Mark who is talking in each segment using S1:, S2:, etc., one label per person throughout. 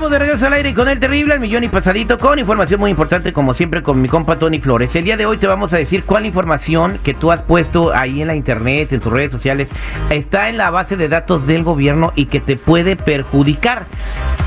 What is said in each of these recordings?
S1: Estamos de regreso al aire con el terrible, el millón y pasadito, con información muy importante, como siempre, con mi compa Tony Flores. El día de hoy te vamos a decir cuál información que tú has puesto ahí en la internet, en tus redes sociales, está en la base de datos del gobierno y que te puede perjudicar.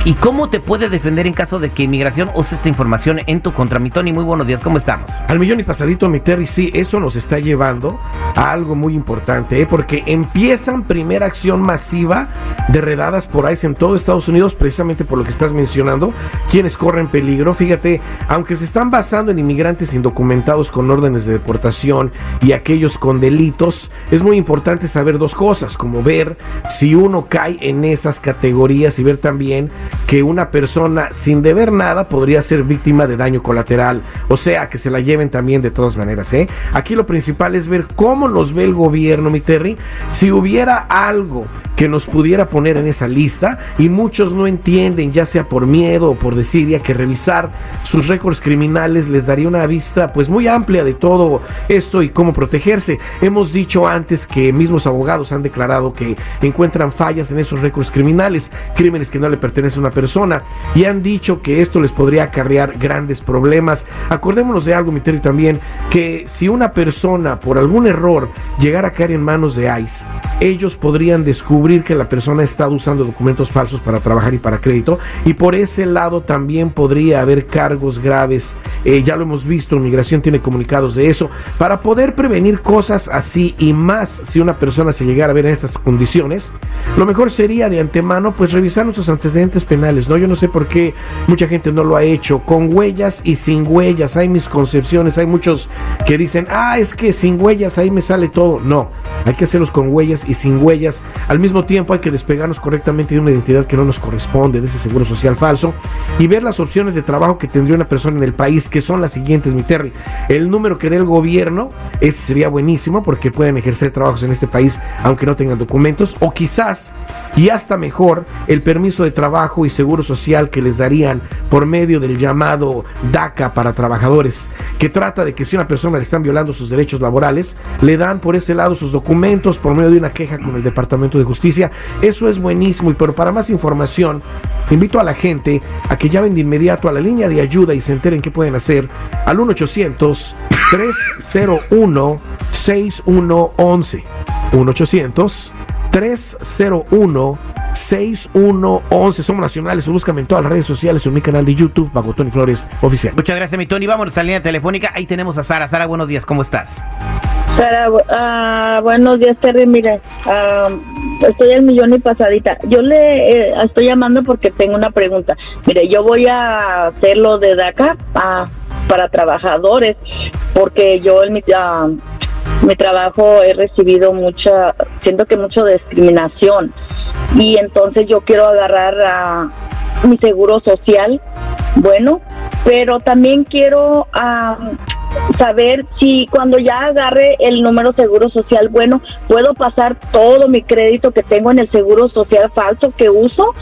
S1: ¿Y cómo te puedes defender en caso de que inmigración use esta información en tu contra? Mi muy buenos días, ¿cómo estamos?
S2: Al millón y pasadito, mi Terry, sí, eso nos está llevando a algo muy importante, ¿eh? porque empiezan primera acción masiva de redadas por ICE en todo Estados Unidos, precisamente por lo que estás mencionando, quienes corren peligro. Fíjate, aunque se están basando en inmigrantes indocumentados con órdenes de deportación y aquellos con delitos, es muy importante saber dos cosas, como ver si uno cae en esas categorías y ver también que una persona sin deber nada podría ser víctima de daño colateral, o sea, que se la lleven también de todas maneras. ¿eh? Aquí lo principal es ver cómo nos ve el gobierno, mi Terry, si hubiera algo que nos pudiera poner en esa lista y muchos no entienden, ya sea por miedo o por desidia, que revisar sus récords criminales les daría una vista pues muy amplia de todo esto y cómo protegerse. Hemos dicho antes que mismos abogados han declarado que encuentran fallas en esos récords criminales, crímenes que no le pertenecen a una persona y han dicho que esto les podría acarrear grandes problemas. Acordémonos de algo, mi también, que si una persona por algún error llegara a caer en manos de ICE, ellos podrían descubrir que la persona ha estado usando documentos falsos para trabajar y para crédito y por ese lado también podría haber cargos graves. Eh, ya lo hemos visto, Migración tiene comunicados de eso. Para poder prevenir cosas así y más si una persona se llegara a ver en estas condiciones, lo mejor sería de antemano pues revisar nuestros antecedentes penales, ¿no? Yo no sé por qué mucha gente no lo ha hecho, con huellas y sin huellas. Hay misconcepciones, hay muchos que dicen, ah, es que sin huellas ahí me sale todo. No, hay que hacerlos con huellas y sin huellas. Al mismo tiempo hay que despegarnos correctamente de una identidad que no nos corresponde, de ese seguro social falso, y ver las opciones de trabajo que tendría una persona en el país, que son las siguientes, mi Terry. El número que dé el gobierno, ese sería buenísimo porque pueden ejercer trabajos en este país aunque no tengan documentos, o quizás, y hasta mejor, el permiso de trabajo y seguro social que les darían por medio del llamado DACA para trabajadores, que trata de que si una persona le están violando sus derechos laborales, le dan por ese lado sus documentos por medio de una queja con el Departamento de Justicia. Eso es buenísimo, y pero para más información, invito a la gente a que llamen de inmediato a la línea de ayuda y se enteren qué pueden hacer al 1 800 301 6111 1 800 301 6111 Somos nacionales, búscame en todas las redes sociales, en mi canal de YouTube, bajo Tony Flores Oficial.
S1: Muchas gracias, mi Tony. Vamos a la línea telefónica. Ahí tenemos a Sara. Sara, buenos días, ¿cómo estás?
S3: Sara, uh, buenos días, Terry. Mira, uh, estoy al millón y pasadita. Yo le eh, estoy llamando porque tengo una pregunta. Mire, yo voy a hacer lo de DACA uh, para trabajadores, porque yo en mi, mi trabajo he recibido mucha, siento que mucha discriminación. Y entonces yo quiero agarrar a mi seguro social, bueno, pero también quiero saber si cuando ya agarre el número seguro social bueno, puedo pasar todo mi crédito que tengo en el seguro social falso que uso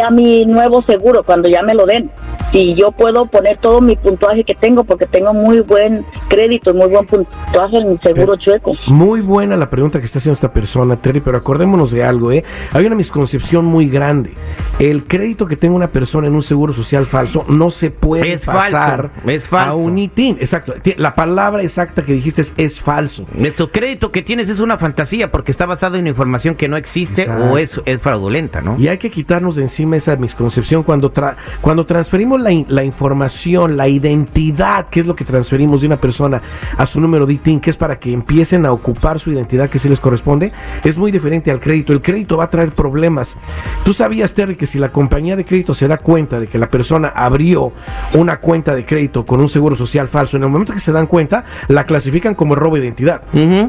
S3: a mi nuevo seguro cuando ya me lo den. Y yo puedo poner todo mi puntuaje que tengo porque tengo muy buen crédito, muy buen puntuaje en mi seguro chueco.
S2: Muy buena la pregunta que está haciendo esta persona, Terry, pero acordémonos de algo, ¿eh? Hay una misconcepción muy grande. El crédito que tenga una persona en un seguro social falso no se puede pasar
S1: es falso.
S2: a un ITIN. Exacto. La palabra exacta que dijiste es, es falso.
S1: Nuestro crédito que tienes es una fantasía porque está basado en información que no existe o es, es fraudulenta, ¿no?
S2: Y hay que quitarnos de encima esa misconcepción cuando, cuando transferimos la, información, la identidad, que es lo que transferimos de una persona a su número de ITIN, que es para que empiecen a ocupar su identidad que se les corresponde, es muy diferente al crédito. El crédito va a traer problemas. Tú sabías, Terry, que si la compañía de crédito se da cuenta de que la persona abrió una cuenta de crédito con un seguro social falso, en el momento que se dan cuenta, la clasifican como robo de identidad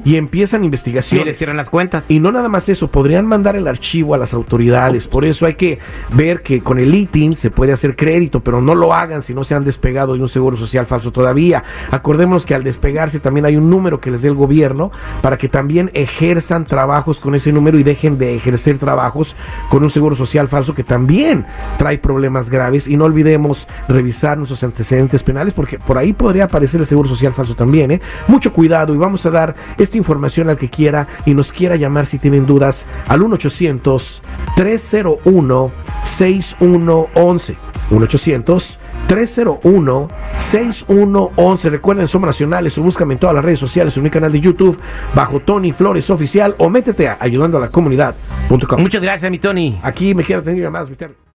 S2: y empiezan investigaciones.
S1: cierran las cuentas.
S2: Y no nada más eso, podrían mandar el archivo a las autoridades. Por eso hay que ver que con el ITIN se puede hacer crédito, pero No lo hagan si no se han despegado de un seguro social falso todavía. Acordémonos que al despegarse también hay un número que les dé el gobierno para que también ejerzan trabajos con ese número y dejen de ejercer trabajos con un seguro social falso que también trae problemas graves. Y no olvidemos revisar nuestros antecedentes penales porque por ahí podría aparecer el seguro social falso también. ¿eh? Mucho cuidado y vamos a dar esta información al que quiera y nos quiera llamar si tienen dudas al 1 800 301 6111 1-800-301-6111. Recuerden, somos nacionales o búscame en todas las redes sociales, en mi canal de YouTube, bajo Tony Flores Oficial, o métete a ayudando a la comunidad.com.
S1: Muchas gracias, mi Tony.
S2: Aquí me quiero tener llamadas, mi